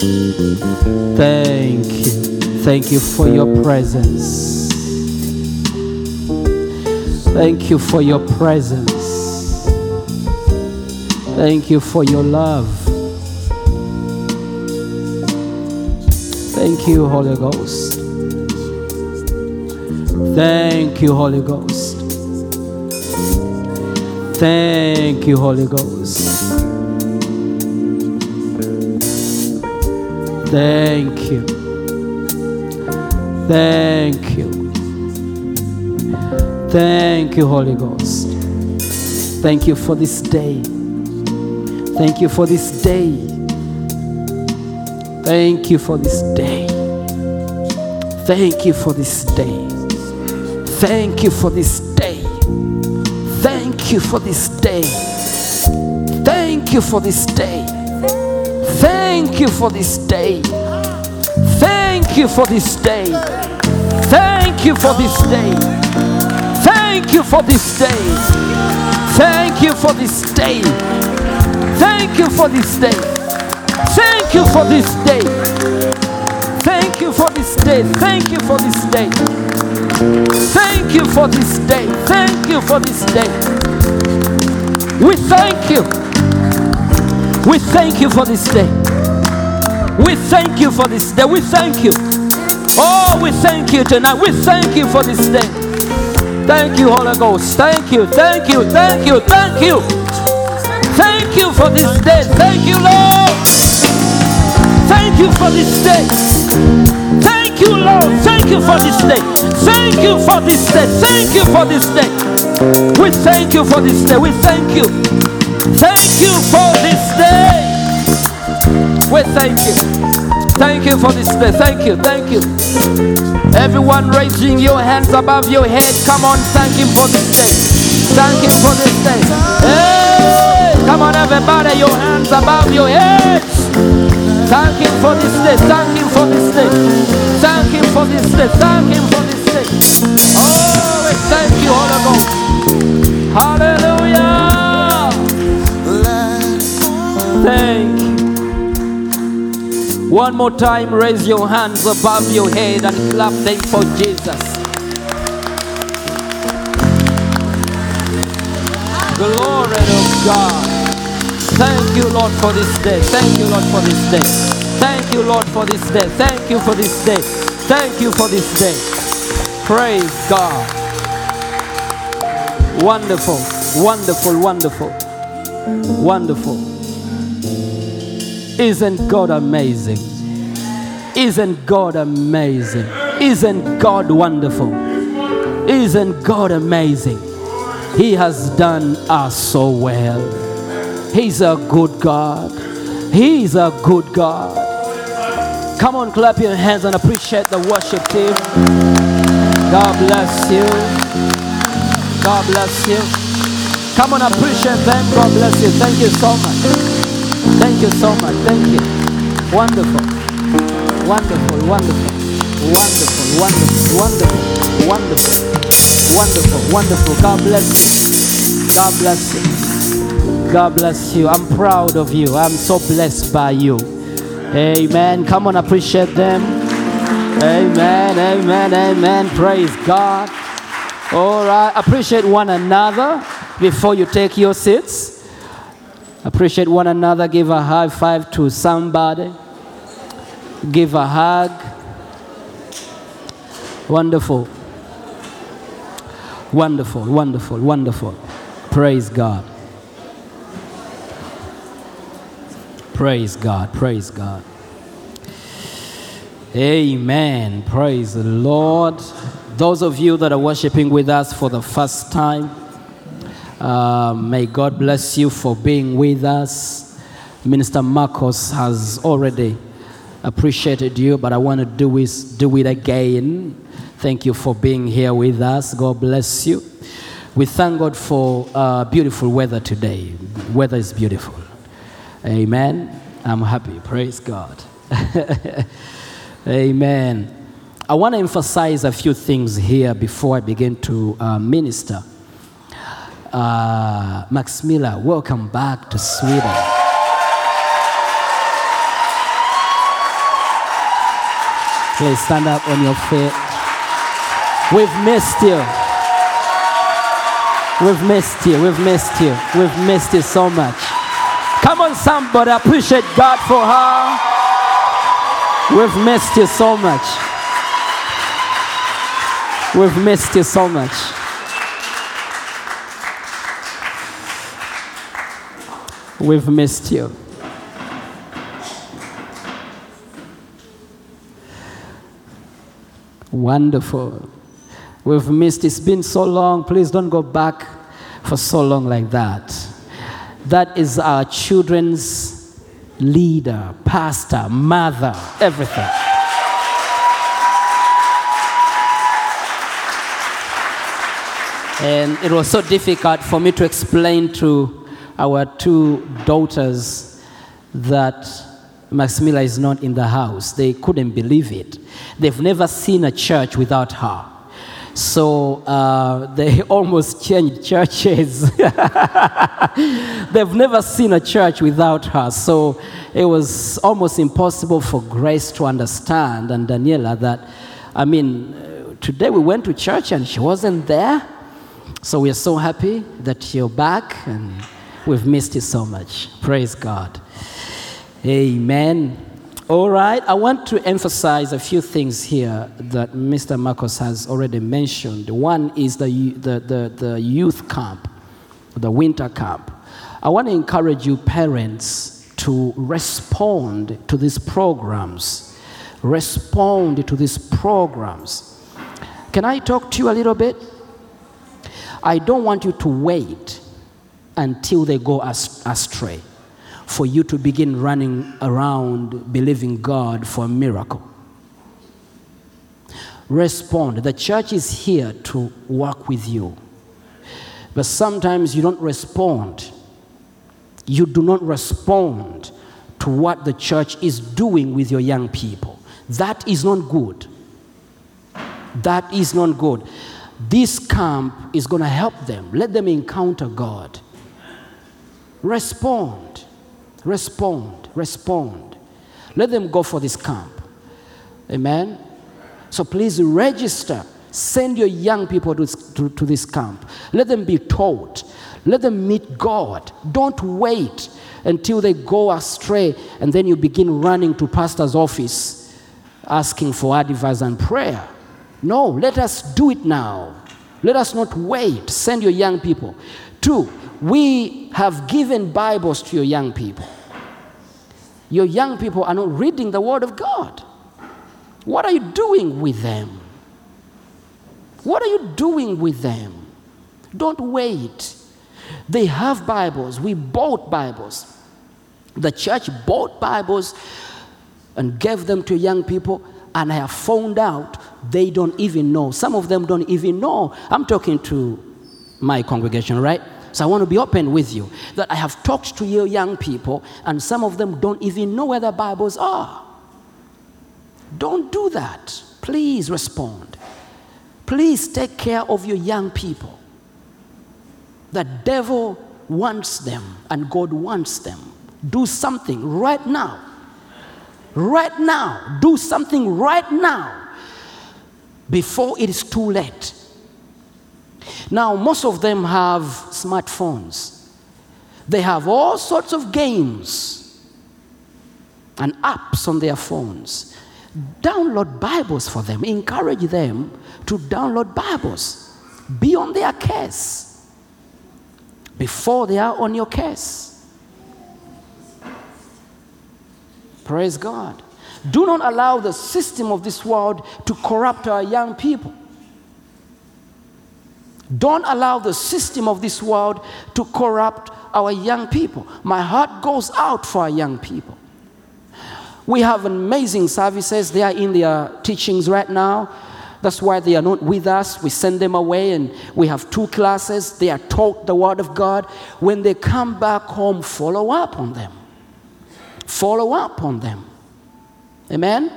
Thank you. Thank you for your presence. Thank you for your presence. Thank you for your love. Thank you, Holy Ghost. Thank you, Holy Ghost. Thank you, Holy Ghost. Thank you. Thank you. Thank you, Holy Ghost. Thank you for this day. Thank you for this day. Thank you for this day. Thank you for this day. Thank you for this day. Thank you for this day. Thank you for this day. Thank you for this day. Thank you for this day. Thank you for this day. Thank you for this day. Thank you for this day. Thank you for this day. Thank you for this day. Thank you for this day. Thank you for this day. Thank you for this day. Thank you for this day. We thank you. We thank you for this day. We thank you for this day. We thank you. Oh, we thank you tonight. We thank you for this day. Thank you, Holy Ghost. Thank you, thank you, thank you, thank you. Thank you for this day. Thank you, Lord. Thank you for this day. Thank you, Lord. Thank you for this day. Thank you for this day. Thank you for this day. We thank you for this day. We thank you. Thank you for this day. We thank you. Thank you for this day. Thank you. Thank you. Everyone raising your hands above your head. Come on, thank him for this day. Thank him for this day. Hey! Come on, everybody, your hands above your heads. Thank him for this day. Thank him for this day. Thank him for this day. Thank him for this day. Oh, we thank you, Holy Ghost. Hallelujah. Thank. One more time, raise your hands above your head and clap them for Jesus. Glory to God. Thank you, Lord, for this day. Thank you, Lord, for this day. Thank you, Lord, for this day. Thank you for this day. Thank you for this day. Praise God. Wonderful, wonderful, wonderful, wonderful. Isn't God amazing? Isn't God amazing? Isn't God wonderful? Isn't God amazing? He has done us so well. He's a good God. He's a good God. Come on, clap your hands and appreciate the worship team. God bless you. God bless you. Come on, appreciate them. God bless you. Thank you so much. Thank you so much. Thank you. Wonderful. Wonderful. Wonderful. Wonderful. Wonderful. Wonderful. Wonderful. Wonderful. Wonderful. God bless you. God bless you. God bless you. I'm proud of you. I'm so blessed by you. Amen. Come on, appreciate them. Amen. Amen. Amen. Praise God. All right. Appreciate one another before you take your seats. Appreciate one another. Give a high five to somebody. Give a hug. Wonderful. Wonderful, wonderful, wonderful. Praise God. Praise God, praise God. Amen. Praise the Lord. Those of you that are worshiping with us for the first time, uh, may God bless you for being with us. Minister Marcos has already appreciated you, but I want to do it, do it again. Thank you for being here with us. God bless you. We thank God for uh, beautiful weather today. Weather is beautiful. Amen. I'm happy. Praise God. Amen. I want to emphasize a few things here before I begin to uh, minister. Uh, Max Miller, welcome back to Sweden. Please stand up on your feet. We've missed you. We've missed you. We've missed you. We've missed you so much. Come on, somebody, appreciate God for her. We've missed you so much. We've missed you so much. We've missed you. Wonderful. We've missed. It's been so long. Please don't go back for so long like that. That is our children's leader, pastor, mother, everything. And it was so difficult for me to explain to our two daughters that Maximila is not in the house. They couldn't believe it. They've never seen a church without her. So uh, they almost changed churches. They've never seen a church without her. So it was almost impossible for Grace to understand and Daniela that, I mean, today we went to church and she wasn't there. So we are so happy that you're back and we've missed you so much. Praise God. Amen. All right, I want to emphasize a few things here that Mr. Marcos has already mentioned. One is the, the, the, the youth camp, the winter camp. I want to encourage you, parents, to respond to these programs. Respond to these programs. Can I talk to you a little bit? I don't want you to wait until they go astray for you to begin running around believing God for a miracle. Respond. The church is here to work with you. But sometimes you don't respond. You do not respond to what the church is doing with your young people. That is not good. That is not good. This camp is going to help them. Let them encounter God. Respond. Respond. Respond. Let them go for this camp. Amen. So please register. Send your young people to, to, to this camp. Let them be taught. Let them meet God. Don't wait until they go astray and then you begin running to pastor's office asking for advice and prayer. No, let us do it now. Let us not wait. Send your young people. Two, we have given Bibles to your young people. Your young people are not reading the Word of God. What are you doing with them? What are you doing with them? Don't wait. They have Bibles. We bought Bibles. The church bought Bibles and gave them to young people, and I have found out they don't even know. Some of them don't even know. I'm talking to my congregation, right? So I want to be open with you that I have talked to your young people, and some of them don't even know where the Bibles are. Don't do that. Please respond. Please take care of your young people. The devil wants them, and God wants them. Do something right now. Right now. Do something right now before it is too late. Now, most of them have smartphones. They have all sorts of games and apps on their phones. Download Bibles for them. Encourage them to download Bibles. Be on their case before they are on your case. Praise God. Do not allow the system of this world to corrupt our young people. Don't allow the system of this world to corrupt our young people. My heart goes out for our young people. We have amazing services. They are in their teachings right now. That's why they are not with us. We send them away and we have two classes. They are taught the Word of God. When they come back home, follow up on them. Follow up on them. Amen?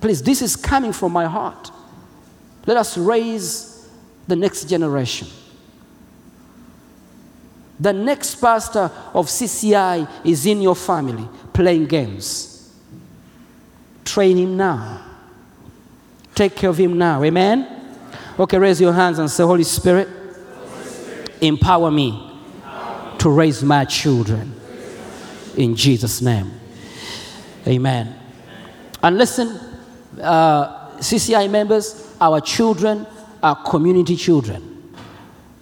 Please, this is coming from my heart. Let us raise the next generation. The next pastor of CCI is in your family playing games. Train him now. Take care of him now. Amen? Okay, raise your hands and say, Holy Spirit, empower me to raise my children. In Jesus' name. Amen. And listen, uh, CCI members, our children are community children.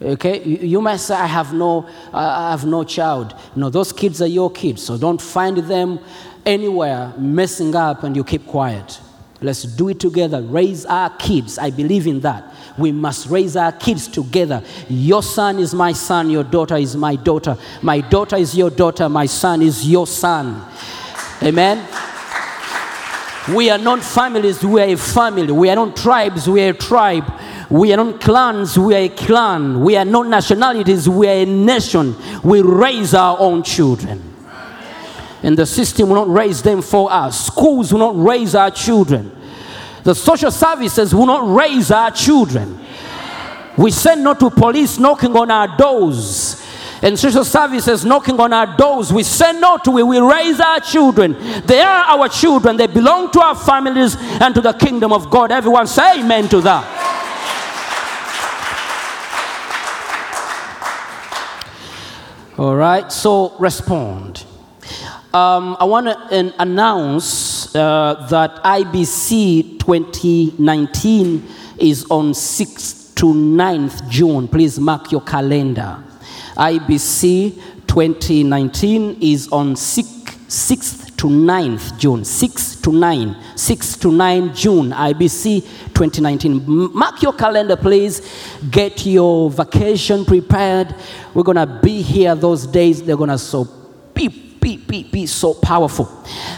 Okay, you, might say, I have no, I have no child. No, those kids are your kids, so don't find them anywhere messing up and you keep quiet. Let's do it together. Raise our kids. I believe in that. We must raise our kids together. Your son is my son, your daughter is my daughter. My daughter is your daughter, my son is your son. Amen. We are not families, we are a family. We are not tribes, we are a tribe. We are not clans, we are a clan. We are not nationalities, we are a nation. We raise our own children. And the system will not raise them for us. Schools will not raise our children. The social services will not raise our children. We send not to police knocking on our doors and social services knocking on our doors. We send not to we, we raise our children. They are our children. They belong to our families and to the kingdom of God. Everyone say amen to that. All right, so respond. Um, I want to announce uh, that IBC 2019 is on 6th to 9th June. Please mark your calendar. IBC 2019 is on 6th, 6th to 9th June. 6 to 9. 6 to 9 June. IBC 2019. Mark your calendar, please. Get your vacation prepared. We're going to be here those days. They're going to so be, be, be, be so powerful.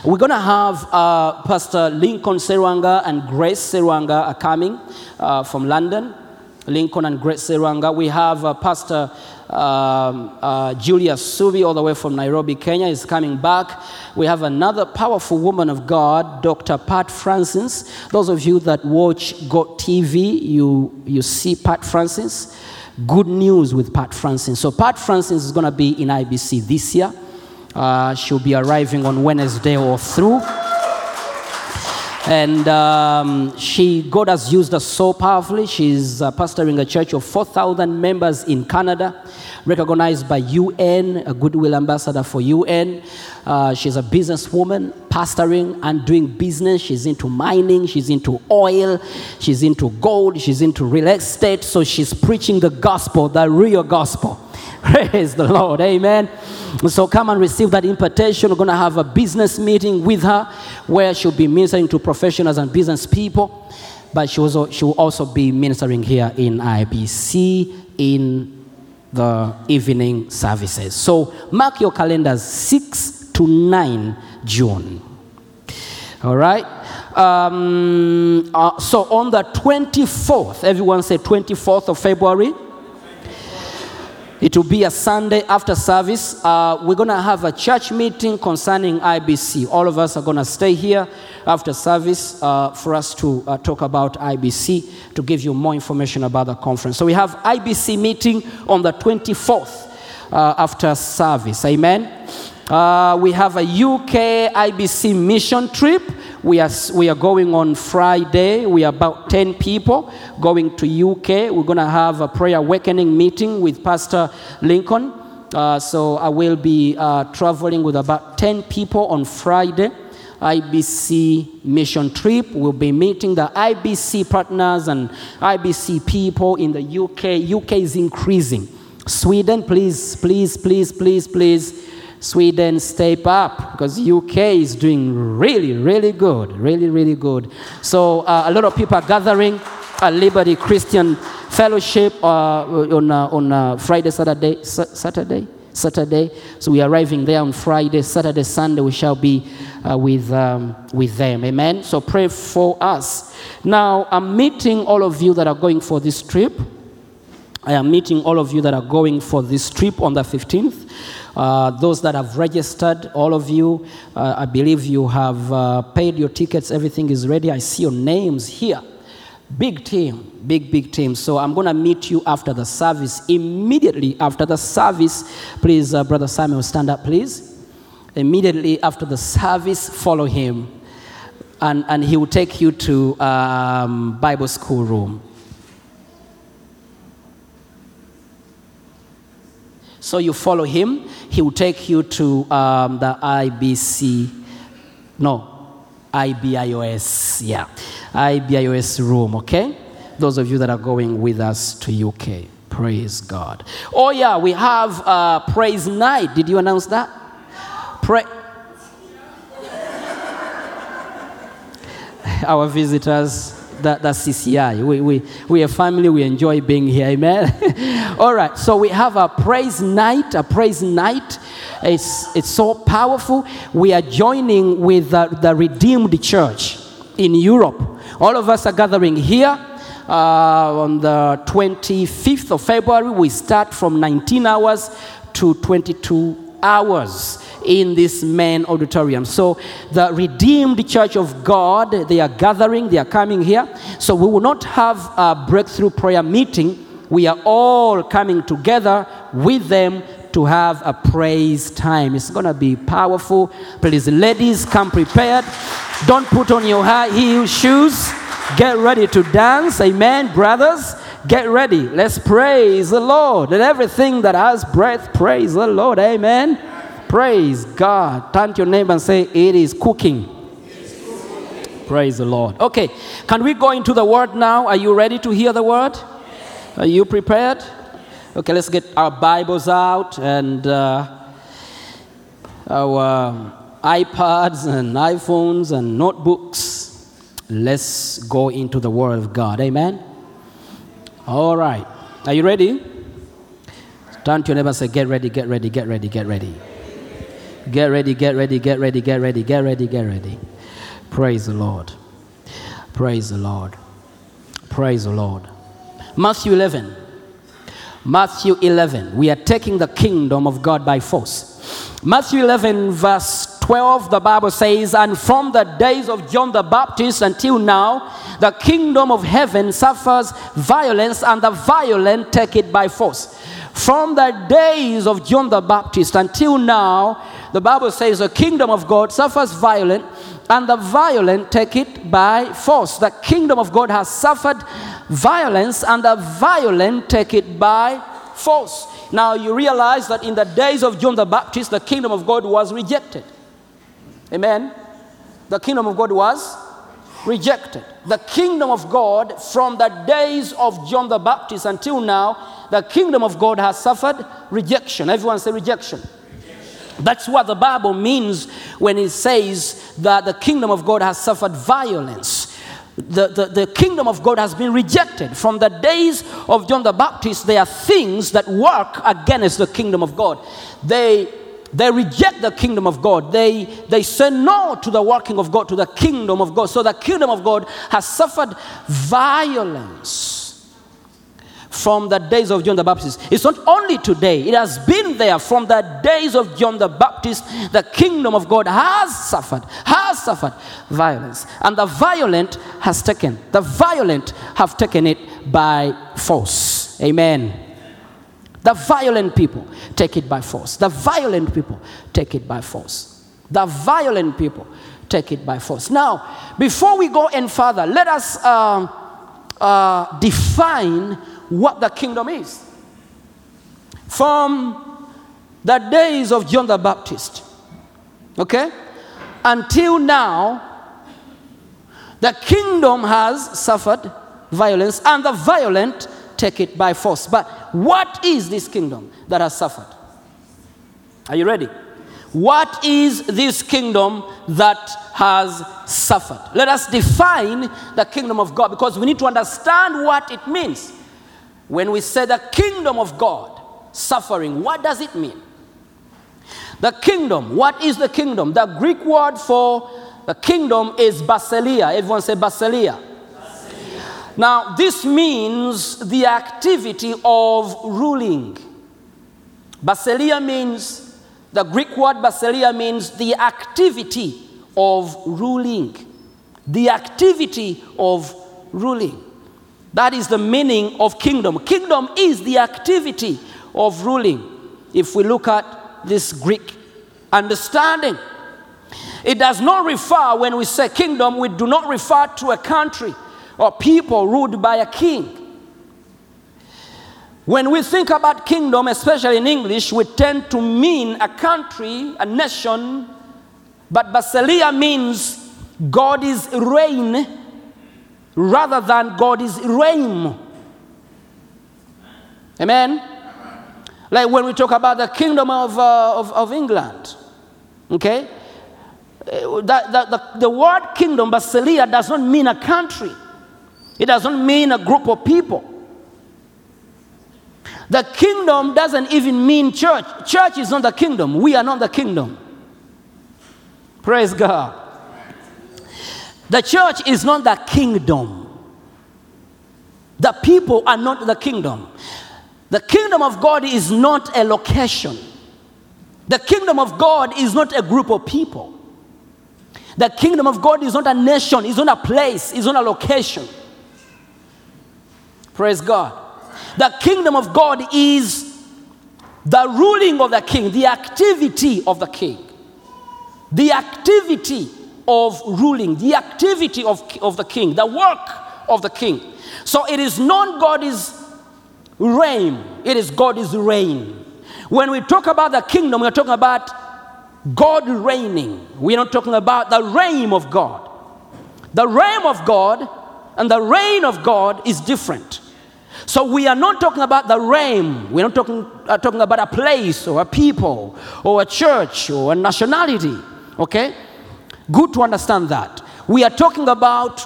We're going to have uh, Pastor Lincoln Serwanga and Grace Serwanga are coming uh, from London. Lincoln and Grace Serwanga. We have uh, Pastor um, uh, Julia Subi, all the way from Nairobi, Kenya, is coming back. We have another powerful woman of God, Dr. Pat Francis. Those of you that watch God TV, you, you see Pat Francis. Good news with Pat Francis. So, Pat Francis is going to be in IBC this year. Uh, she'll be arriving on Wednesday or through. And um, she, God has used her so powerfully. She's uh, pastoring a church of 4,000 members in Canada, recognized by UN, a goodwill ambassador for UN. Uh, she's a businesswoman, pastoring and doing business. She's into mining, she's into oil, she's into gold, she's into real estate. So she's preaching the gospel, the real gospel. Praise the Lord. Amen. So come and receive that invitation. We're going to have a business meeting with her where she'll be ministering to professionals and business people. But she, also, she will also be ministering here in IBC in the evening services. So mark your calendars 6 to 9 June. All right. Um, uh, so on the 24th, everyone say 24th of February. It will be a Sunday after service. Uh, we're going to have a church meeting concerning IBC. All of us are going to stay here after service uh, for us to uh, talk about IBC, to give you more information about the conference. So we have IBC meeting on the 24th uh, after service. Amen. Uh, we have a UK IBC mission trip. We are, we are going on Friday. We are about 10 people going to UK. We're going to have a prayer awakening meeting with Pastor Lincoln. Uh, so I will be uh, traveling with about 10 people on Friday. IBC mission trip. We'll be meeting the IBC partners and IBC people in the UK. UK is increasing. Sweden, please, please, please, please, please. Sweden, step up because UK is doing really, really good, really, really good. So uh, a lot of people are gathering at Liberty Christian Fellowship uh, on uh, on uh, Friday, Saturday, Sa- Saturday, Saturday. So we are arriving there on Friday, Saturday, Sunday. We shall be uh, with um, with them. Amen. So pray for us. Now I'm meeting all of you that are going for this trip. I am meeting all of you that are going for this trip on the 15th. Uh, those that have registered, all of you, uh, I believe you have uh, paid your tickets, everything is ready. I see your names here. Big team, big, big team. So I'm going to meet you after the service. Immediately after the service, please, uh, Brother Samuel, stand up, please. Immediately after the service, follow him, and, and he will take you to um, Bible school room. So you follow him, he will take you to um, the IBC, no, IBIOS, yeah, IBIOS room, okay? Those of you that are going with us to UK, praise God. Oh, yeah, we have uh, praise night. Did you announce that? Pray. Our visitors, that, CCI. We, we, we are family, we enjoy being here, amen? All right, so we have a praise night, a praise night. It's, it's so powerful. We are joining with the, the Redeemed Church in Europe. All of us are gathering here. Uh, on the 25th of February, we start from 19 hours to 22 hours in this main auditorium. So the redeemed church of God, they are gathering, they are coming here. So we will not have a breakthrough prayer meeting. We are all coming together with them to have a praise time. It's going to be powerful. Please, ladies, come prepared. Don't put on your high heel shoes. Get ready to dance. Amen. Brothers, get ready. Let's praise the Lord. Let everything that has breath praise the Lord. Amen. Praise God. Turn to your neighbor and say, It is cooking. Praise the Lord. Okay, can we go into the word now? Are you ready to hear the word? Are you prepared? Okay, let's get our Bibles out and uh, our iPads and iPhones and notebooks. Let's go into the Word of God. Amen. All right. Are you ready? Turn to your neighbor and say, Get ready, get ready, get ready, get ready. Get ready, get ready, get ready, get ready, get ready, get ready. Praise the Lord. Praise the Lord. Praise the Lord. Matthew 11. Matthew 11. We are taking the kingdom of God by force. Matthew 11, verse 12, the Bible says, And from the days of John the Baptist until now, the kingdom of heaven suffers violence, and the violent take it by force. From the days of John the Baptist until now, the Bible says the kingdom of God suffers violence, and the violent take it by force. The kingdom of God has suffered violence, and the violent take it by force. Now you realize that in the days of John the Baptist, the kingdom of God was rejected. Amen. The kingdom of God was rejected. The kingdom of God, from the days of John the Baptist until now, the kingdom of God has suffered rejection. Everyone say rejection. That's what the Bible means when it says that the kingdom of God has suffered violence. The, the, the kingdom of God has been rejected. From the days of John the Baptist, there are things that work against the kingdom of God. They, they reject the kingdom of God. They, they say no to the working of God, to the kingdom of God. So the kingdom of God has suffered violence from the days of John the Baptist. It's not only today, it has been there from the days of John the Baptist. The kingdom of God has suffered, has suffered violence. And the violent has taken, the violent have taken it by force. Amen. The violent people take it by force. The violent people take it by force. The violent people take it by force. Now, before we go any further, let us uh, uh, define what the kingdom is. From the days of John the Baptist, okay, until now, the kingdom has suffered violence, and the violent take it by force. But what is this kingdom that has suffered? Are you ready? What is this kingdom that has suffered? Let us define the kingdom of God because we need to understand what it means. When we say the kingdom of God suffering, what does it mean? The kingdom. What is the kingdom? The Greek word for the kingdom is basileia. Everyone say basileia. Now, this means the activity of ruling. Basileia means, the Greek word basileia means the activity of ruling. The activity of ruling. That is the meaning of kingdom. Kingdom is the activity of ruling. If we look at this Greek understanding, it does not refer, when we say kingdom, we do not refer to a country or people ruled by a king. When we think about kingdom, especially in English, we tend to mean a country, a nation, but basileia means God is reign rather than God is reign. Amen? Like when we talk about the kingdom of, uh, of, of England, okay? Uh, the, the word kingdom, Basileia, does not mean a country. It doesn't mean a group of people. The kingdom doesn't even mean church. Church is not the kingdom. We are not the kingdom. Praise God. The church is not the kingdom. The people are not the kingdom. The kingdom of God is not a location. The kingdom of God is not a group of people. The kingdom of God is not a nation, it's not a place, it's not a location. Praise God. The kingdom of God is the ruling of the king, the activity of the king, the activity of ruling, the activity of, of the king, the work of the king. So it is not God's reign, it is God's reign. When we talk about the kingdom, we're talking about God reigning. We're not talking about the reign of God. The reign of God and the reign of God is different. So we are not talking about the reign. We're not talking, uh, talking about a place or a people or a church or a nationality. Okay? Good to understand that. We are talking about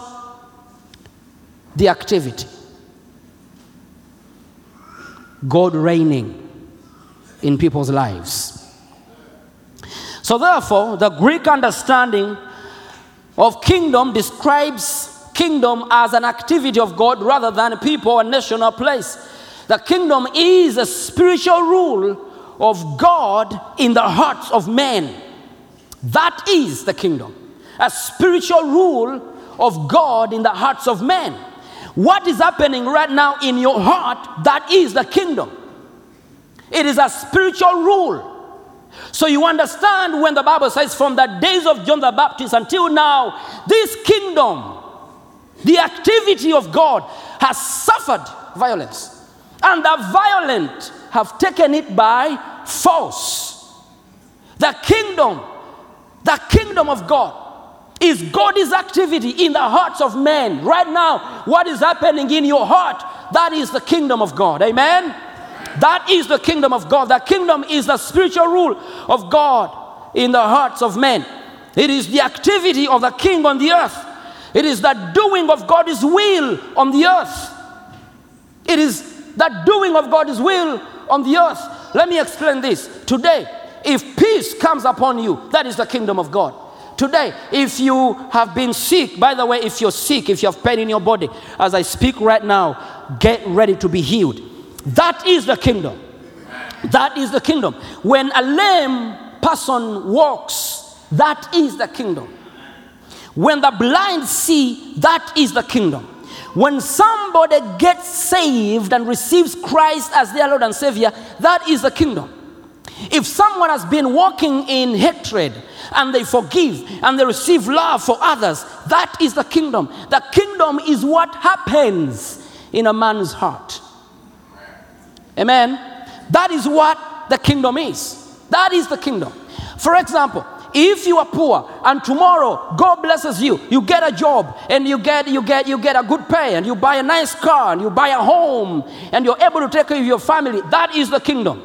the activity. God reigning in people's lives. So, therefore, the Greek understanding of kingdom describes kingdom as an activity of God rather than a people or nation or place. The kingdom is a spiritual rule of God in the hearts of men. That is the kingdom. A spiritual rule of God in the hearts of men. What is happening right now in your heart, that is the kingdom. It is a spiritual rule. So you understand when the Bible says, from the days of John the Baptist until now, this kingdom, the activity of God, has suffered violence. And the violent have taken it by force. The kingdom, the kingdom of God, is God's activity in the hearts of men. Right now, what is happening in your heart, that is the kingdom of God. Amen? That is the kingdom of God. The kingdom is the spiritual rule of God in the hearts of men. It is the activity of the king on the earth. It is the doing of God's will on the earth. It is the doing of God's will on the earth. Let me explain this. Today, if peace comes upon you, that is the kingdom of God. Today, if you have been sick, by the way, if you're sick, if you have pain in your body, as I speak right now, get ready to be healed. That is the kingdom. That is the kingdom. When a lame person walks, that is the kingdom. When the blind see, that is the kingdom. When somebody gets saved and receives Christ as their Lord and Savior, that is the kingdom. If someone has been walking in hatred and they forgive and they receive love for others, that is the kingdom. The kingdom is what happens in a man's heart. Amen. That is what the kingdom is. That is the kingdom. For example, if you are poor and tomorrow God blesses you, you get a job and you get you get you get a good pay and you buy a nice car and you buy a home and you're able to take care of your family, that is the kingdom.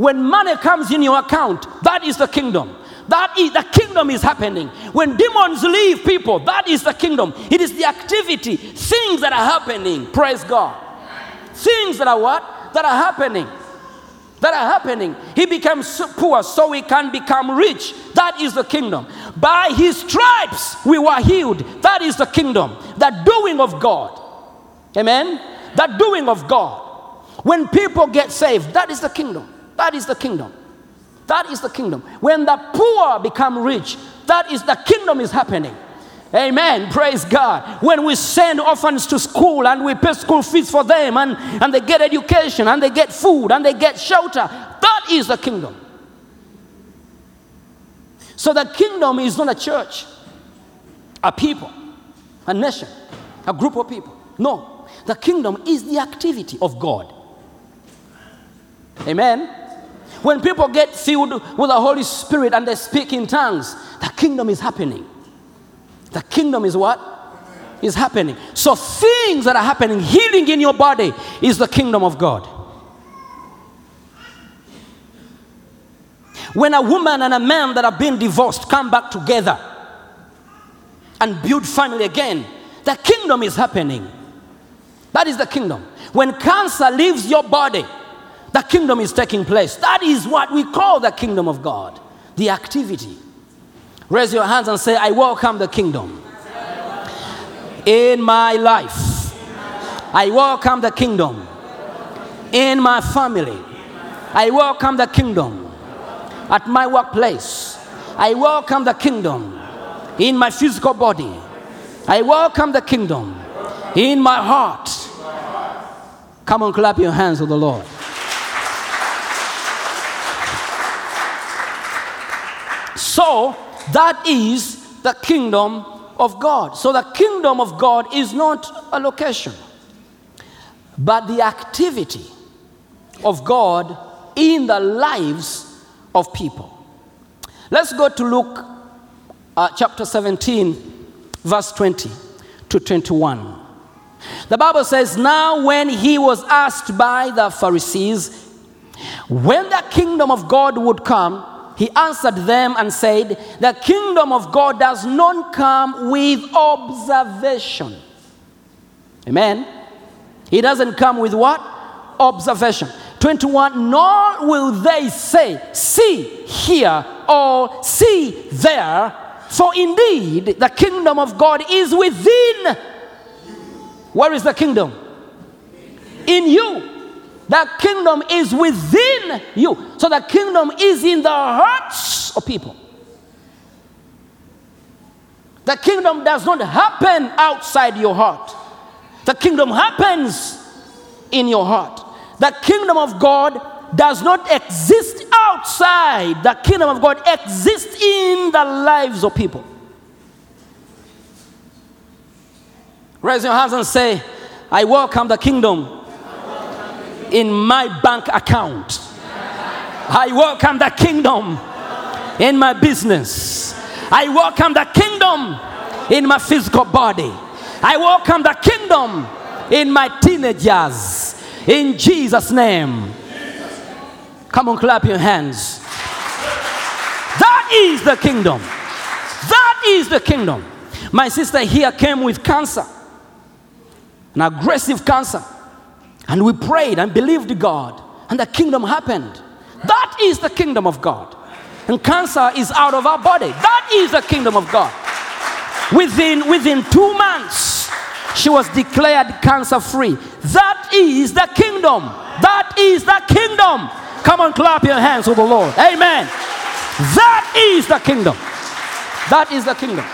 When money comes in your account, that is the kingdom. That is the kingdom is happening. When demons leave people, that is the kingdom. It is the activity, things that are happening. Praise God. Things that are what? That are happening. that are happening. He became poor so we can become rich. That is the kingdom. By his stripes we were healed. That is the kingdom. The doing of God. Amen. The doing of God. When people get saved, that is the kingdom. That is the kingdom. That is the kingdom. When the poor become rich, that is the kingdom is happening. Amen. Praise God. When we send orphans to school and we pay school fees for them and, and they get education and they get food and they get shelter, that is the kingdom. So the kingdom is not a church, a people, a nation, a group of people. No. The kingdom is the activity of God. Amen. When people get filled with the Holy Spirit and they speak in tongues, the kingdom is happening. The kingdom is what? Is happening. So things that are happening, healing in your body, is the kingdom of God. When a woman and a man that have been divorced come back together and build family again, the kingdom is happening. That is the kingdom. When cancer leaves your body, the kingdom is taking place. That is what we call the kingdom of God, the activity. Raise your hands and say, I welcome the kingdom in my life. I welcome the kingdom in my family. I welcome the kingdom at my workplace. I welcome the kingdom in my physical body. I welcome the kingdom in my heart. Come on, clap your hands to the Lord. So, that is the kingdom of God. So, the kingdom of God is not a location, but the activity of God in the lives of people. Let's go to Luke uh, chapter 17, verse 20 to 21. The Bible says, Now when he was asked by the Pharisees when the kingdom of God would come, he answered them and said, The kingdom of God does not come with observation. Amen. It doesn't come with what? Observation. 21 Nor will they say, See here or see there, for indeed the kingdom of God is within. Where is the kingdom? In you. The kingdom is within you. So the kingdom is in the hearts of people. The kingdom does not happen outside your heart. The kingdom happens in your heart. The kingdom of God does not exist outside. The kingdom of God exists in the lives of people. Raise your hands and say, I welcome the kingdom in my bank account. I welcome the kingdom in my business. I welcome the kingdom in my physical body. I welcome the kingdom in my teenagers. In Jesus' name. Come on, clap your hands. That is the kingdom. That is the kingdom. My sister here came with cancer, an aggressive cancer. And we prayed and believed God, and the kingdom happened. That is the kingdom of God. And cancer is out of our body. That is the kingdom of God. Within, within two months, she was declared cancer free. That is the kingdom. That is the kingdom. Come on, clap your hands to the Lord. Amen. That is the kingdom. That is the kingdom.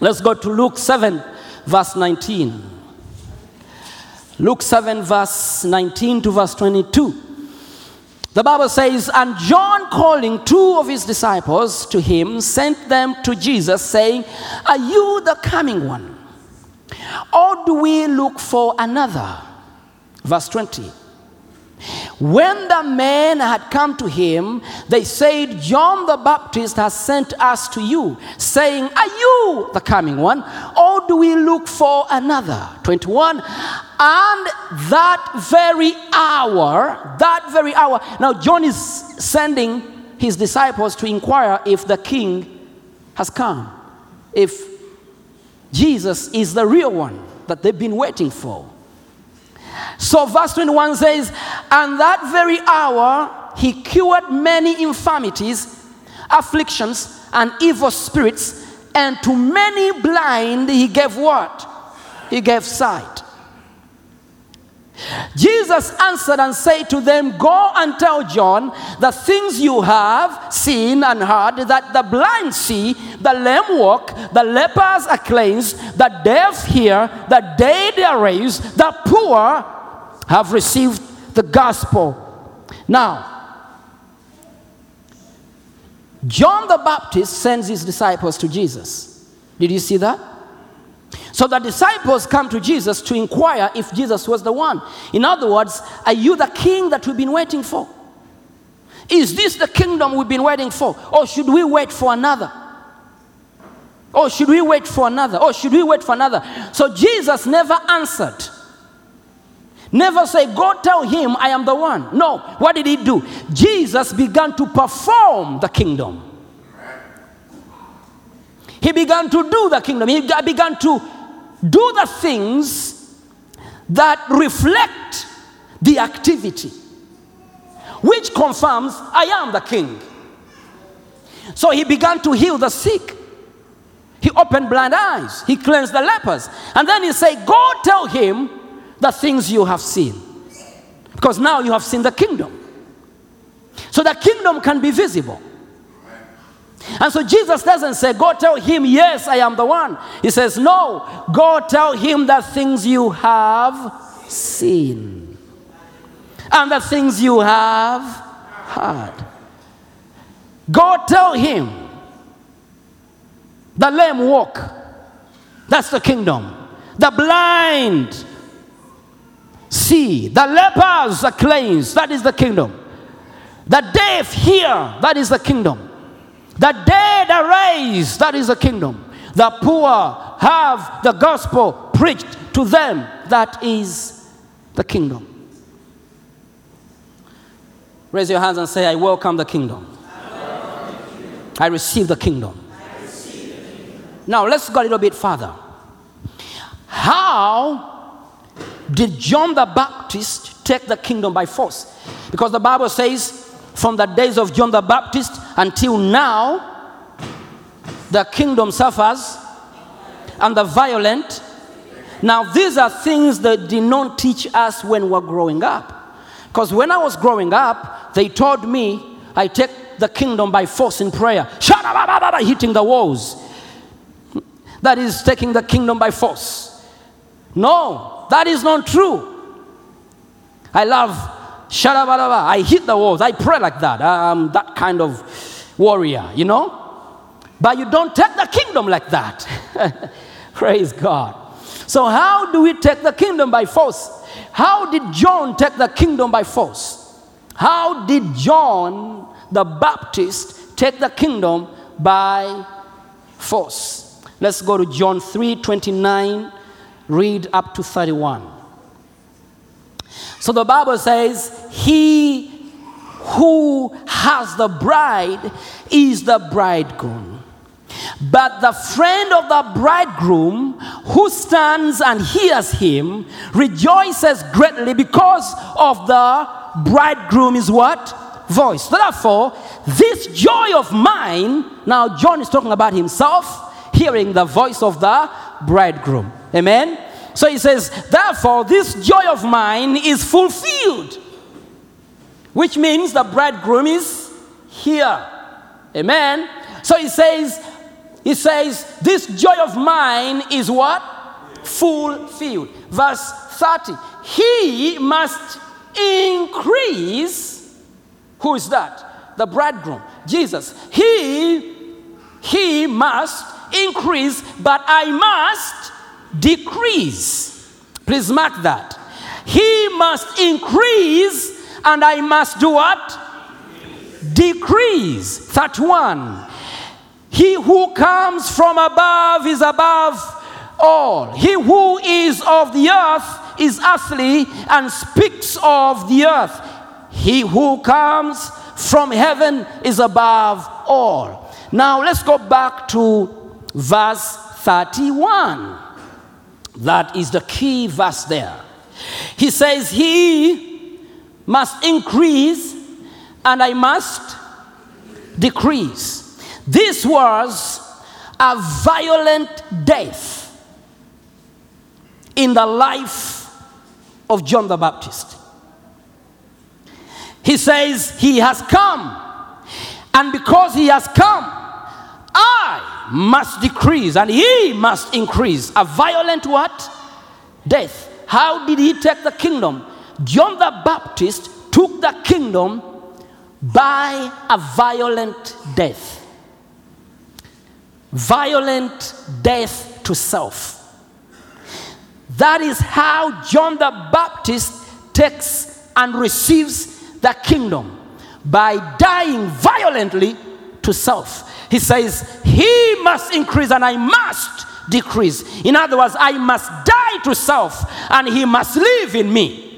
Let's go to Luke 7, verse 19. Luke 7, verse 19 to verse 22. The Bible says, And John, calling two of his disciples to him, sent them to Jesus, saying, Are you the coming one? Or do we look for another? Verse 20. When the men had come to him, they said, John the Baptist has sent us to you, saying, Are you the coming one? Or do we look for another? 21. And that very hour, that very hour, now John is sending his disciples to inquire if the king has come, if Jesus is the real one that they've been waiting for. So, verse 21 says, And that very hour he cured many infirmities, afflictions, and evil spirits, and to many blind he gave what? He gave sight. Jesus answered and said to them, Go and tell John the things you have seen and heard that the blind see, the lame walk, the lepers are cleansed, the deaf hear, the dead are raised, the poor have received the gospel. Now, John the Baptist sends his disciples to Jesus. Did you see that? So the disciples come to Jesus to inquire if Jesus was the one. In other words, are you the king that we've been waiting for? Is this the kingdom we've been waiting for? Or should we wait for another? Or should we wait for another? Or should we wait for another? So Jesus never answered. Never say, Go tell him I am the one. No. What did he do? Jesus began to perform the kingdom. He began to do the kingdom. He began to do the things that reflect the activity, which confirms I am the king. So he began to heal the sick. He opened blind eyes. He cleansed the lepers. And then he said, Go tell him the things you have seen. Because now you have seen the kingdom. So the kingdom can be visible. And so Jesus doesn't say, Go tell him, Yes, I am the one. He says, No, go tell him the things you have seen and the things you have heard. Go tell him the lame walk. That's the kingdom. The blind see. The lepers are cleansed. That is the kingdom. The deaf hear. That is the kingdom. The dead are raised. That is the kingdom. The poor have the gospel preached to them. That is the kingdom. Raise your hands and say, I welcome the kingdom. I receive the kingdom. Now let's go a little bit further. How did John the Baptist take the kingdom by force? Because the Bible says, from the days of John the Baptist until now, the kingdom suffers and the violent. Now, these are things that did not teach us when we were growing up. Because when I was growing up, they told me I take the kingdom by force in prayer, hitting the walls. That is taking the kingdom by force. No, that is not true. I love Shadabadaba. I hit the walls. I pray like that. I'm that kind of warrior, you know? But you don't take the kingdom like that. Praise God. So, how do we take the kingdom by force? How did John take the kingdom by force? How did John the Baptist take the kingdom by force? Let's go to John 3 29, read up to 31. So the Bible says, He who has the bride is the bridegroom. But the friend of the bridegroom who stands and hears him rejoices greatly because of the bridegroom is what? Voice. Therefore, this joy of mine, now John is talking about himself hearing the voice of the bridegroom. Amen. So he says, therefore, this joy of mine is fulfilled, which means the bridegroom is here. Amen. So he says, he says, this joy of mine is what? Fulfilled. Verse 30. He must increase. Who is that? The bridegroom, Jesus. He, he must increase, but I must decrease. Please mark that. He must increase, and I must do what? Decrease. 31. He who comes from above is above all. He who is of the earth is earthly and speaks of the earth. He who comes from heaven is above all. Now let's go back to verse 31. That is the key verse there. He says, He must increase and I must decrease. This was a violent death in the life of John the Baptist. He says, He has come, and because He has come, I must decrease and He must increase. A violent what? Death. How did He take the kingdom? John the Baptist took the kingdom by a violent death. Violent death to self. That is how John the Baptist takes and receives the kingdom by dying violently to self. He says, He must increase and I must decrease. In other words, I must die to self and He must live in me.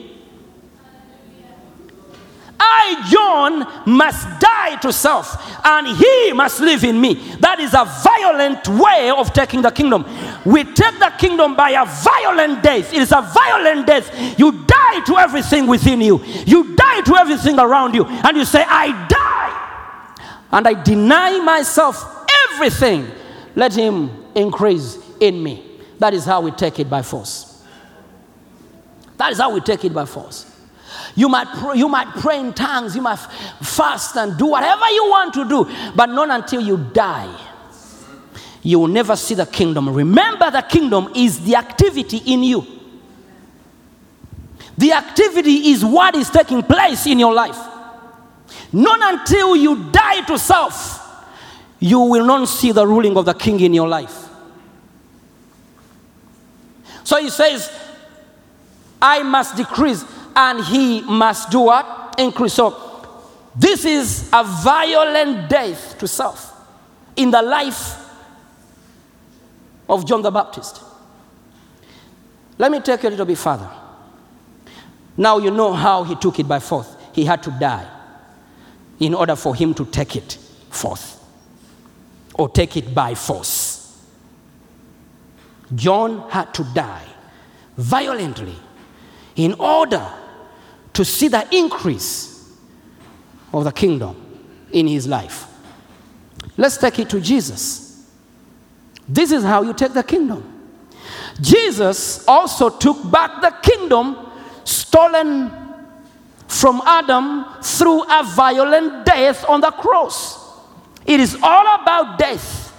I, John, must die to self and he must live in me. That is a violent way of taking the kingdom. We take the kingdom by a violent death. It is a violent death. You die to everything within you, you die to everything around you, and you say, I die. And I deny myself everything. Let him increase in me. That is how we take it by force. That is how we take it by force. You might, pray, you might pray in tongues, you might fast and do whatever you want to do, but not until you die. You will never see the kingdom. Remember, the kingdom is the activity in you. The activity is what is taking place in your life. Not until you die to self, you will not see the ruling of the king in your life. So he says, I must decrease and he must do what? Increase. So this is a violent death to self in the life of John the Baptist. Let me take you a little bit further. Now you know how he took it by force. He had to die in order for him to take it forth or take it by force. John had to die violently in order to see the increase of the kingdom in his life. Let's take it to Jesus. This is how you take the kingdom. Jesus also took back the kingdom stolen from Adam through a violent death on the cross. It is all about death.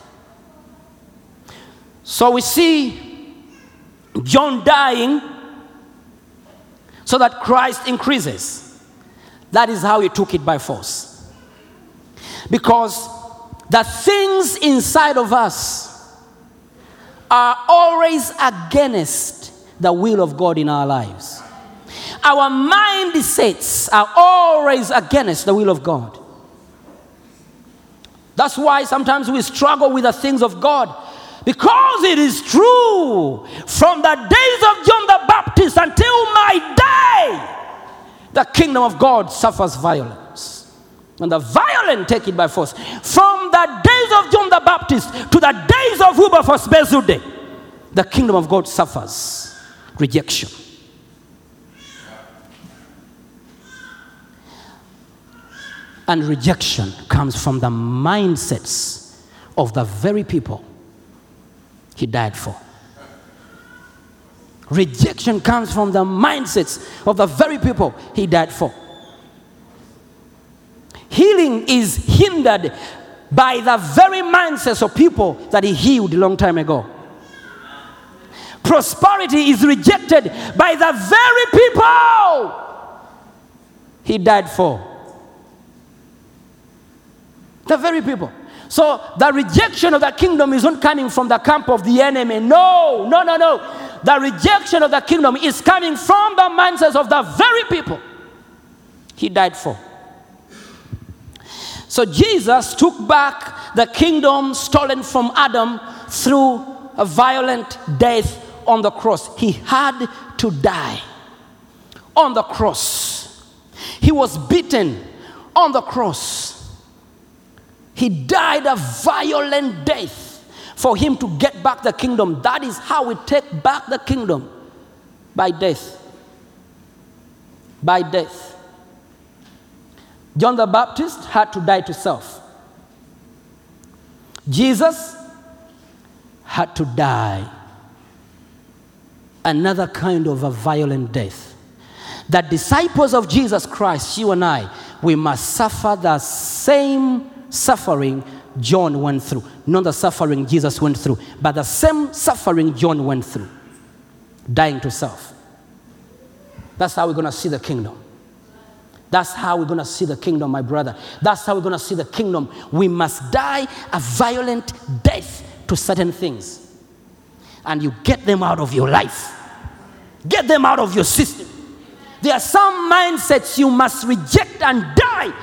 So we see John dying so that Christ increases. That is how he took it by force. Because the things inside of us are always against the will of God in our lives. Our mindsets are always against the will of God. That's why sometimes we struggle with the things of God. Because it is true, from the days of John the Baptist until my day, the kingdom of God suffers violence. And the violent take it by force. From the days of John the Baptist to the days of Wilberforce Bezude, the kingdom of God suffers rejection. And rejection comes from the mindsets of the very people he died for. Rejection comes from the mindsets of the very people he died for. Healing is hindered by the very mindsets of people that he healed a long time ago. Prosperity is rejected by the very people he died for. The very people. So the rejection of the kingdom is not coming from the camp of the enemy. No, no, no, no. The rejection of the kingdom is coming from the mindsets of the very people he died for. So Jesus took back the kingdom stolen from Adam through a violent death on the cross. He had to die on the cross. He was beaten on the cross. He died a violent death for him to get back the kingdom. That is how we take back the kingdom by death. by death. John the Baptist had to die to self. Jesus had to die another kind of a violent death. The disciples of Jesus Christ, you and I, we must suffer the same suffering John went through. Not the suffering Jesus went through, but the same suffering John went through. Dying to self. That's how we're going to see the kingdom. That's how we're going to see the kingdom, my brother. That's how we're going to see the kingdom. We must die a violent death to certain things. And you get them out of your life, get them out of your system. There are some mindsets you must reject and die.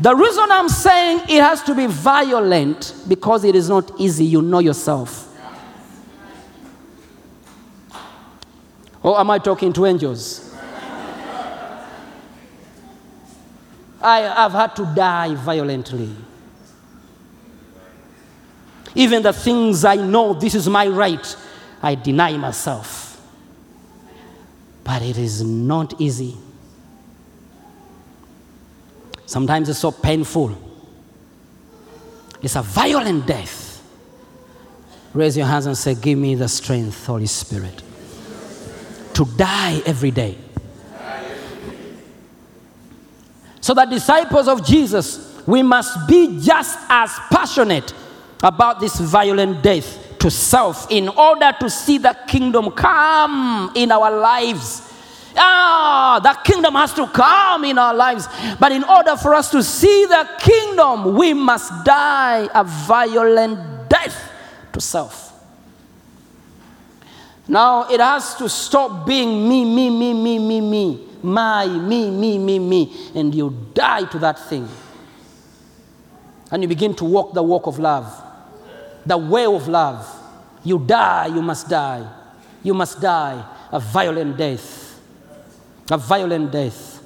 The reason I'm saying it has to be violent because it is not easy. You know yourself. Or am I talking to angels? I have had to die violently. Even the things I know this is my right, I deny myself. But it is not easy. Sometimes it's so painful. It's a violent death. Raise your hands and say, Give me the strength, Holy Spirit, to die every day. So, the disciples of Jesus, we must be just as passionate about this violent death to self in order to see the kingdom come in our lives. Ah, the kingdom has to come in our lives. But in order for us to see the kingdom, we must die a violent death to self. Now it has to stop being me, me, me, me, me, me, my, me, me, me, me, and you die to that thing. And you begin to walk the walk of love, the way of love. You die, you must die. You must die a violent death. A violent death.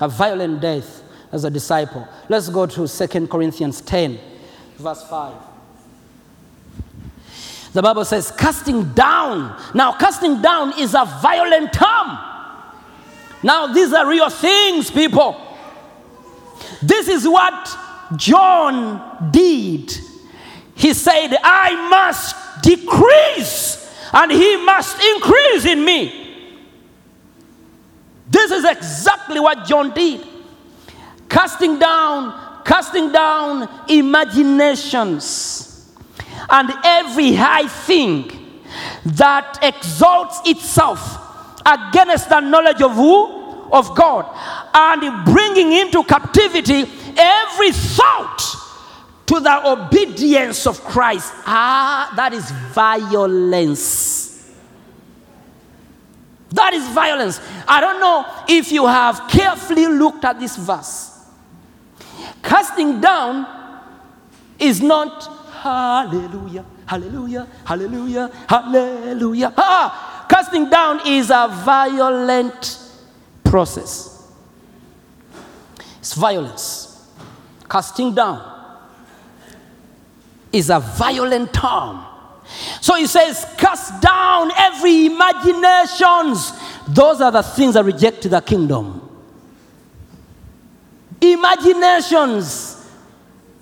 A violent death as a disciple. Let's go to 2 Corinthians 10, verse 5. The Bible says, casting down. Now, casting down is a violent term. Now, these are real things, people. This is what John did. He said, I must decrease and he must increase in me. This is exactly what John did. Casting down, casting down imaginations and every high thing that exalts itself against the knowledge of who? Of God. And bringing into captivity every thought to the obedience of Christ. Ah, that is violence. That is violence. I don't know if you have carefully looked at this verse. Casting down is not hallelujah, hallelujah, hallelujah, hallelujah. Ah, casting down is a violent process. It's violence. Casting down is a violent term. So he says, cast down every imaginations. Those are the things that reject the kingdom. Imaginations.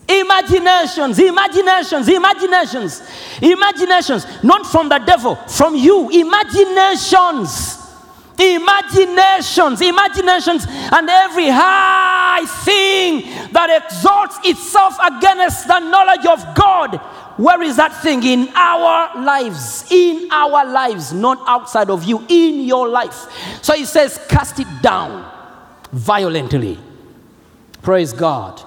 Imaginations, imaginations, imaginations, imaginations, not from the devil, from you. Imaginations, imaginations, imaginations, and every high thing that exalts itself against the knowledge of God. Where is that thing? In our lives. In our lives, not outside of you, in your life. So he says, cast it down violently. Praise God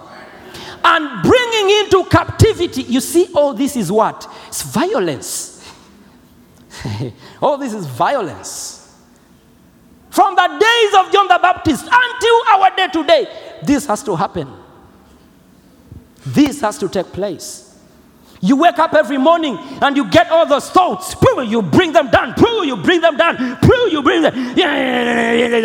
and bringing into captivity. You see, all this is what? It's violence. all this is violence. From the days of John the Baptist until our day today, this has to happen. This has to take place. You wake up every morning and you get all those thoughts. You bring them down. Poo, you bring them down. Poo, you bring them.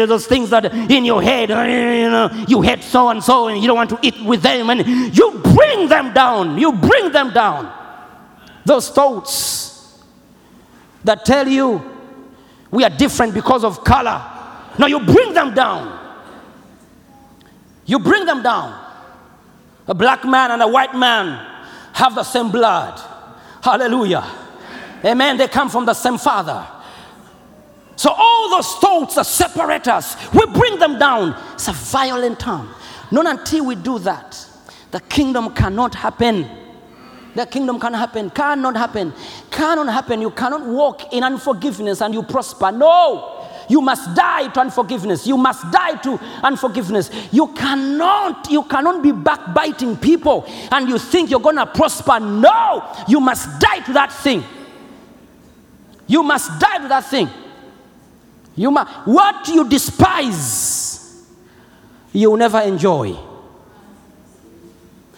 Those things that in your head. uh, You know, you hate so and so, and you don't want to eat with them, and you bring them down. You bring them down. Those thoughts that tell you we are different because of color. No, you bring them down. You bring them down. A black man and a white man have the same blood. Hallelujah. Amen. They come from the same father. So all those thoughts that separate us, we bring them down. It's a violent term. Not until we do that, the kingdom cannot happen. The kingdom can happen, cannot happen, cannot happen. You cannot walk in unforgiveness and you prosper. No, you must die to unforgiveness. You must die to unforgiveness. You cannot, you cannot be backbiting people and you think you're gonna prosper. No, you must die to that thing. You must die to that thing. You must, what you despise, you will never enjoy.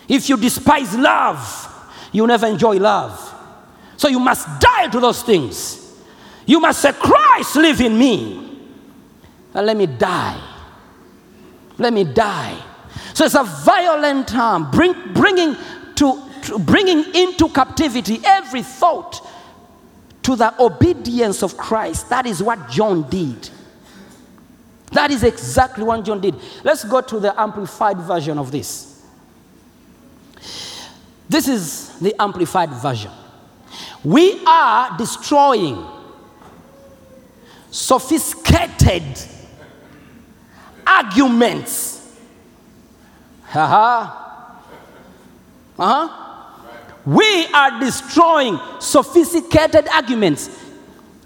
If you despise love, you never enjoy love. So you must die to those things. You must say, Christ, live in me. And let me die. Let me die. So it's a violent term, bring, bringing, to, to- bringing into captivity every thought to the obedience of Christ. That is what John did. That is exactly what John did. Let's go to the amplified version of this. This is the amplified version. We are destroying sophisticated arguments. Uh-huh. Uh-huh. We are destroying sophisticated arguments.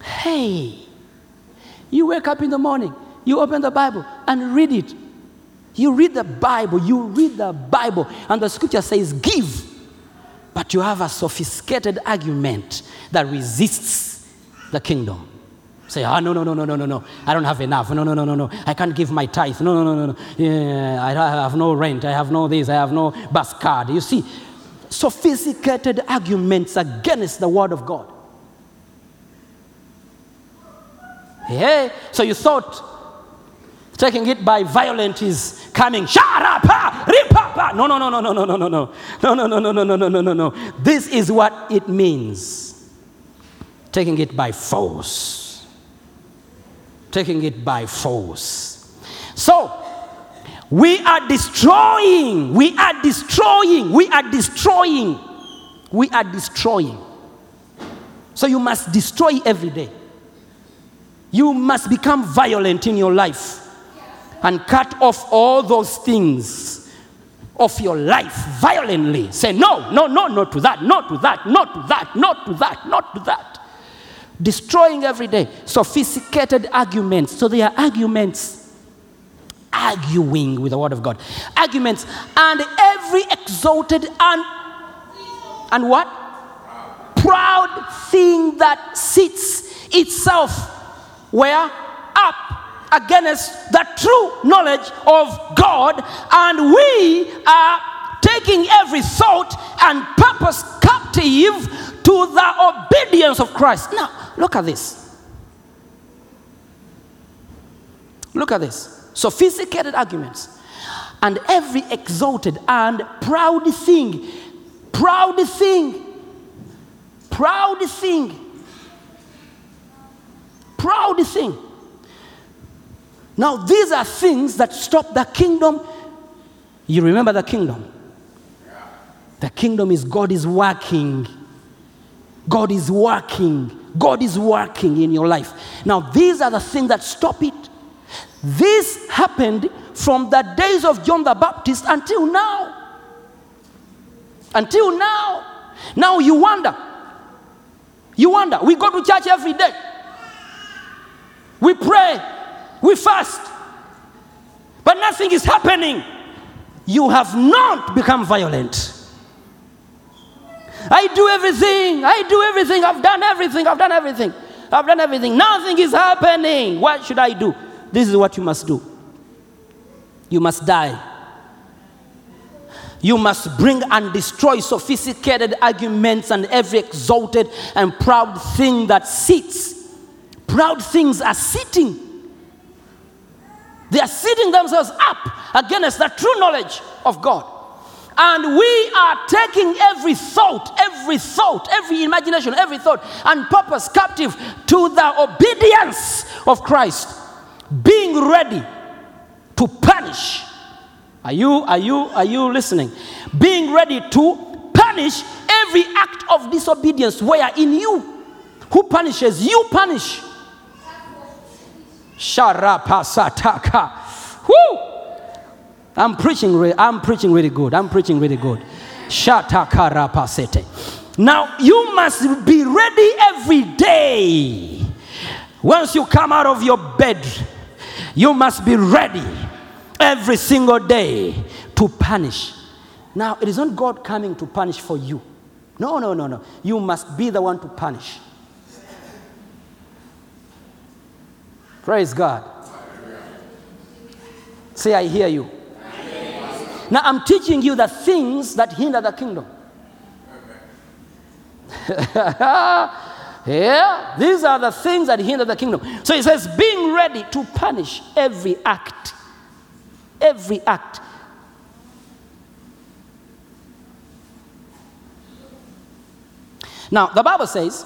Hey, you wake up in the morning, you open the Bible and read it. You read the Bible, you read the Bible, and the scripture says, Give. But you have a sophisticated argument that resists the kingdom. Say, ah, no, no, no, no, no, no, no. I don't have enough. No, no, no, no, no. I can't give my tithe. No, no, no, no, no. Yeah, I have no rent. I have no this. I have no bus card. You see, sophisticated arguments against the word of God. Hey, so you thought taking it by violence is coming. Ah, ripapa. No, no, no, no, no, no, no, no, no, no, no, no, no, no, no, no, no, no, no. This is what it means. Taking it by force. Taking it by force. So we are destroying. We are destroying. We are destroying. We are destroying. So you must destroy every day. You must become violent in your life and cut off all those things of your life violently. Say, no, no, no, no to that, no to that, no to that, no to that, not to that. Destroying every day. Sophisticated arguments. So they are arguments arguing with the word of God. Arguments and every exalted and and what? Proud thing that sits itself where? Up against the true knowledge of God, and we are taking every thought and purpose captive to the obedience of Christ. Now, look at this. Look at this. Sophisticated arguments and every exalted and proud thing, proud thing, proud thing proud thing. Now, these are things that stop the kingdom. You remember the kingdom? The kingdom is God is working. God is working. God is working in your life. Now, these are the things that stop it. This happened from the days of John the Baptist until now. Until now. Now you wonder. You wonder. We go to church every day. We pray, we fast, but nothing is happening. You have not become violent. I do everything, I do everything, I've done everything, I've done everything, I've done everything. Nothing is happening. What should I do? This is what you must do. You must die. You must bring and destroy sophisticated arguments and every exalted and proud thing that sits proud things are sitting. They are sitting themselves up against the true knowledge of God. And we are taking every thought, every thought, every imagination, every thought and purpose captive to the obedience of Christ. being ready to punish. Are you, are you, are you listening? Being ready to punish every act of disobedience where in you. Who punishes? You punish. Sharapasataka. Woo! I'm preaching, re- I'm preaching really good. I'm preaching really good. Shatakarapasete. Now, you must be ready every day. Once you come out of your bed, you must be ready every single day to punish. Now, it is not God coming to punish for you. No, no, no, no. You must be the one to punish. Praise God. Say, I hear you. Now, I'm teaching you the things that hinder the kingdom. yeah, these are the things that hinder the kingdom. So it says, being ready to punish every act. Every act. Now, the Bible says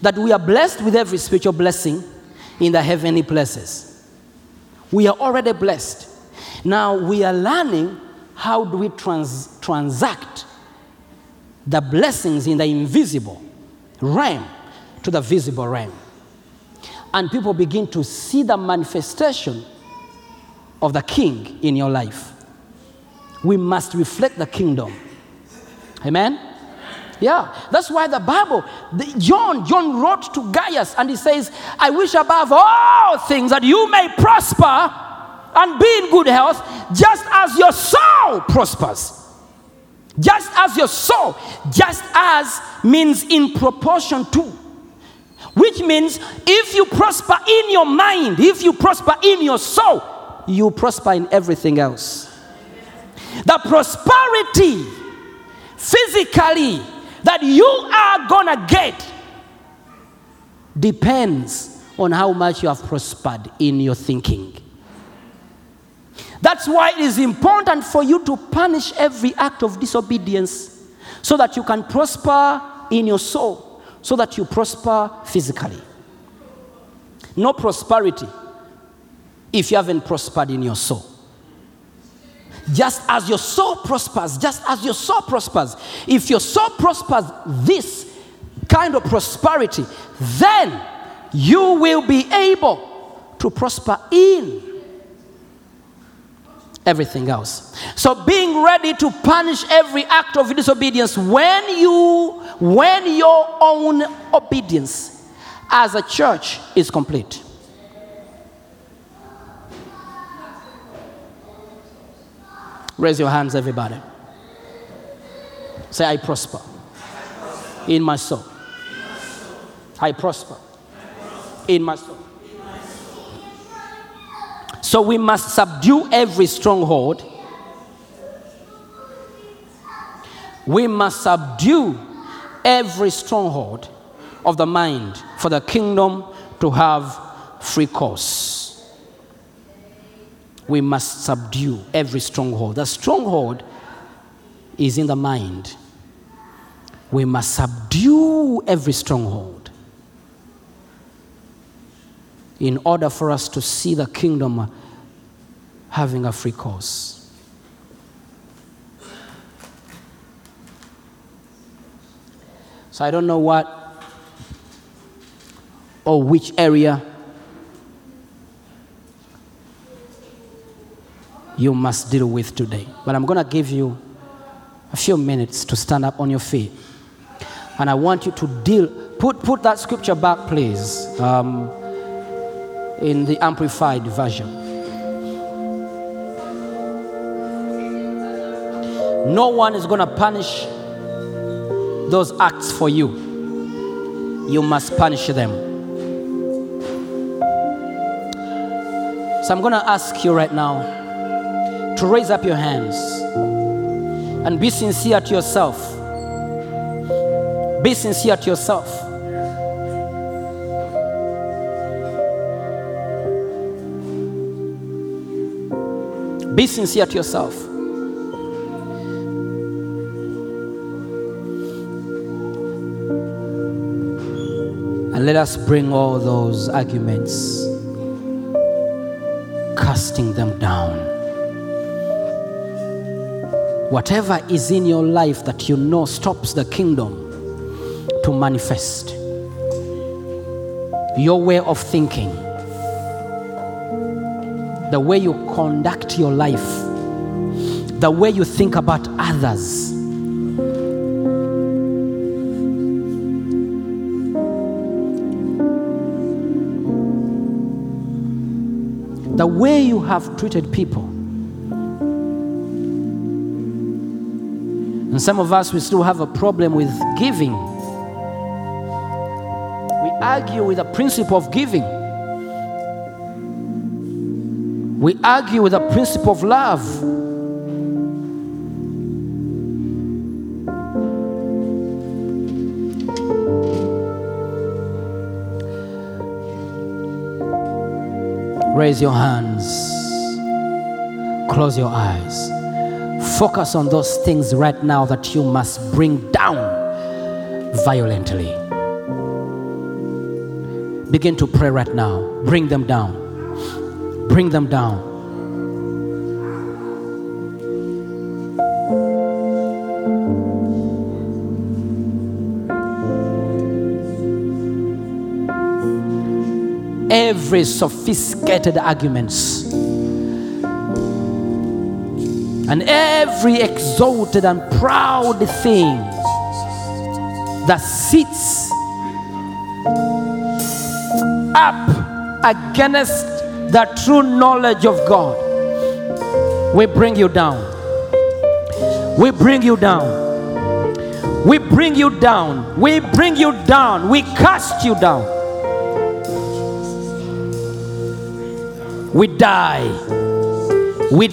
that we are blessed with every spiritual blessing in the heavenly places. We are already blessed. Now, we are learning how do we trans- transact the blessings in the invisible realm to the visible realm. And people begin to see the manifestation of the king in your life. We must reflect the kingdom. Amen? Yeah, that's why the Bible, the, John, John wrote to Gaius and he says, I wish above all things that you may prosper and be in good health, just as your soul prospers. Just as your soul, just as means in proportion to. Which means if you prosper in your mind, if you prosper in your soul, you prosper in everything else. The prosperity physically that you are gonna get depends on how much you have prospered in your thinking. That's why it is important for you to punish every act of disobedience so that you can prosper in your soul, so that you prosper physically. No prosperity if you haven't prospered in your soul. Just as your soul prospers, just as your soul prospers, if your soul prospers this kind of prosperity, then you will be able to prosper in everything else. So being ready to punish every act of disobedience when you when your own obedience as a church is complete. Raise your hands everybody. Say I prosper in my soul. I prosper in my soul. So we must subdue every stronghold. We must subdue every stronghold of the mind for the kingdom to have free course. We must subdue every stronghold. The stronghold is in the mind. We must subdue every stronghold in order for us to see the kingdom having a free course. So I don't know what or which area you must deal with today. But I'm going to give you a few minutes to stand up on your feet. And I want you to deal, put, put that scripture back, please, um, in the Amplified Version. No one is going to punish those acts for you. You must punish them. So I'm going to ask you right now to raise up your hands and be sincere to yourself. Be sincere to yourself. Be sincere to yourself. And let us bring all those arguments casting them down. Whatever is in your life that you know stops the kingdom to manifest, your way of thinking, the way you conduct your life, the way you think about others. The way you have treated people. And some of us, we still have a problem with giving. We argue with the principle of giving. We argue with the principle of love. Raise your hands. Close your eyes. Focus on those things right now that you must bring down violently. Begin to pray right now. Bring them down. Bring them down. Every sophisticated arguments and every exalted and proud thing that sits up against the true knowledge of God, we bring you down. We bring you down. We bring you down. We bring you down. We cast you down. We die.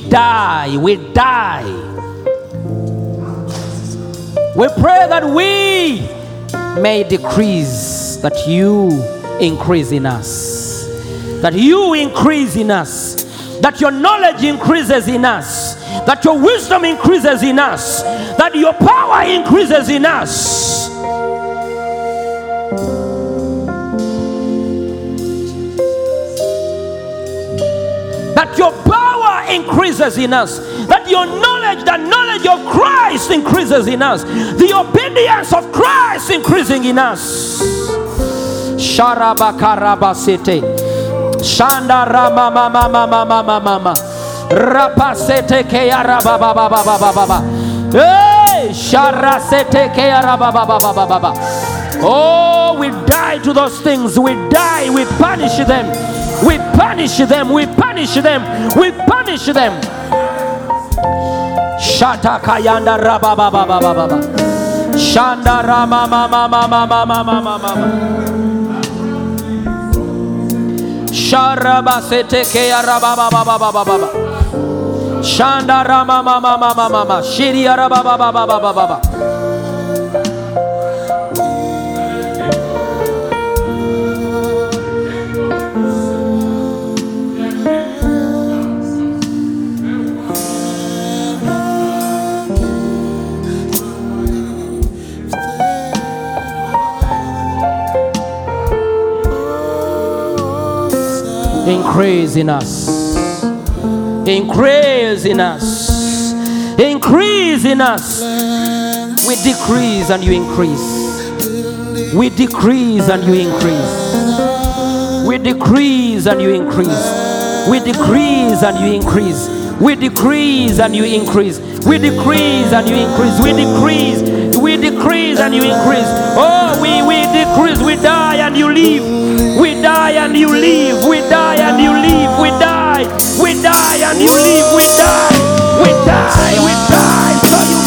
Die. We die. We pray that we may decrease, that you increase in us. That you increase in us. That your knowledge increases in us. That your wisdom increases in us. That your power increases in us. that your increases in us, that your knowledge, the knowledge of Christ increases in us, the obedience of Christ increasing in us. Sharabakarabasete. Shanda rama mama mama mama mama. Rapasete keara baba baba baba baba. Hey, sharasete keara baba baba baba baba. Oh, we die to those things. We die. We punish them. We punish them. We punish them. We punish them. Shata kayanda raba baba baba baba. Shanda rama mama mama mama mama mama. Sharaba sete keara baba baba baba baba. Shanda rama mama mama mama. Shiri araba baba baba baba baba. Increase in us. Increase in us. Increase in us. We decrease and you increase. We decrease and you increase. We decrease and you increase. We decrease and you increase. We decrease and you increase. We decrease and you increase. We decrease. We decrease and you increase. Oh, we we decrease. We die and you live. We die and you live. We die and you live. We die. We die and you live. We die. We die. We die. So you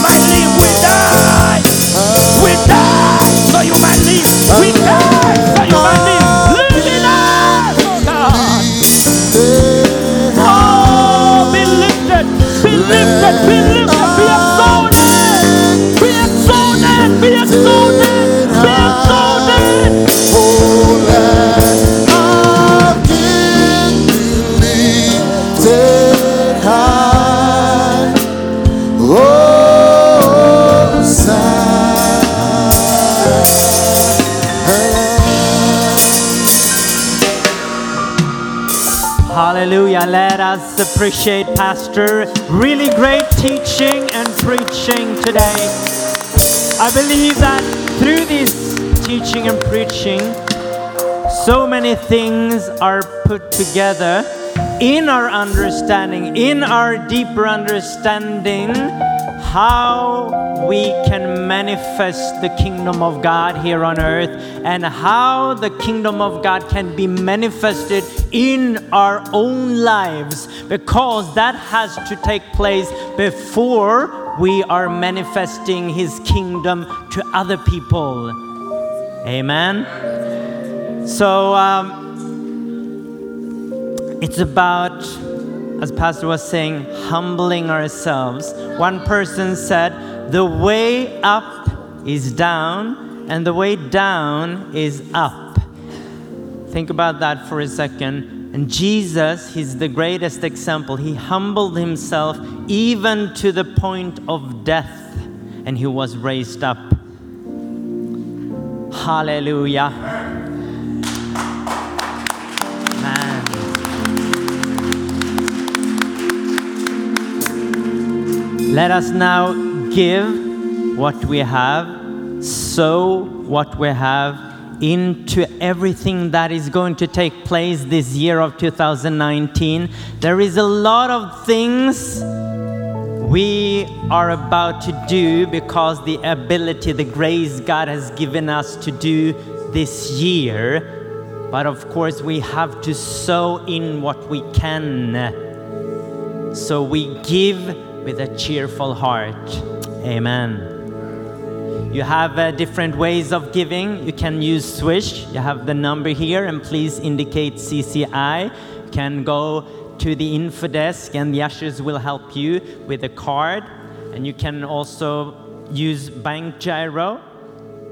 Appreciate Pastor. Really great teaching and preaching today. I believe that through this teaching and preaching, so many things are put together in our understanding, in our deeper understanding, how we can manifest the kingdom of God here on earth and how the kingdom of God can be manifested in our own lives because that has to take place before we are manifesting his kingdom to other people. Amen. So um, it's about, as Pastor was saying, humbling ourselves. One person said, The way up is down, and the way down is up. Think about that for a second. And Jesus, he's the greatest example. He humbled himself even to the point of death, and he was raised up. Hallelujah. Man. Let us now give what we have, sow what we have into everything that is going to take place this year of 2019. There is a lot of things we are about to do because the ability, the grace God has given us to do this year. But of course, we have to sow in what we can. So we give with a cheerful heart. Amen. You have uh, different ways of giving. You can use Swish. You have the number here, and please indicate CCI. You can go to the info desk, and the ushers will help you with a card. And you can also use Bankgiro,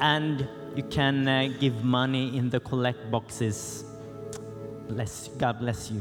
and you can uh, give money in the collect boxes. Bless, God bless you.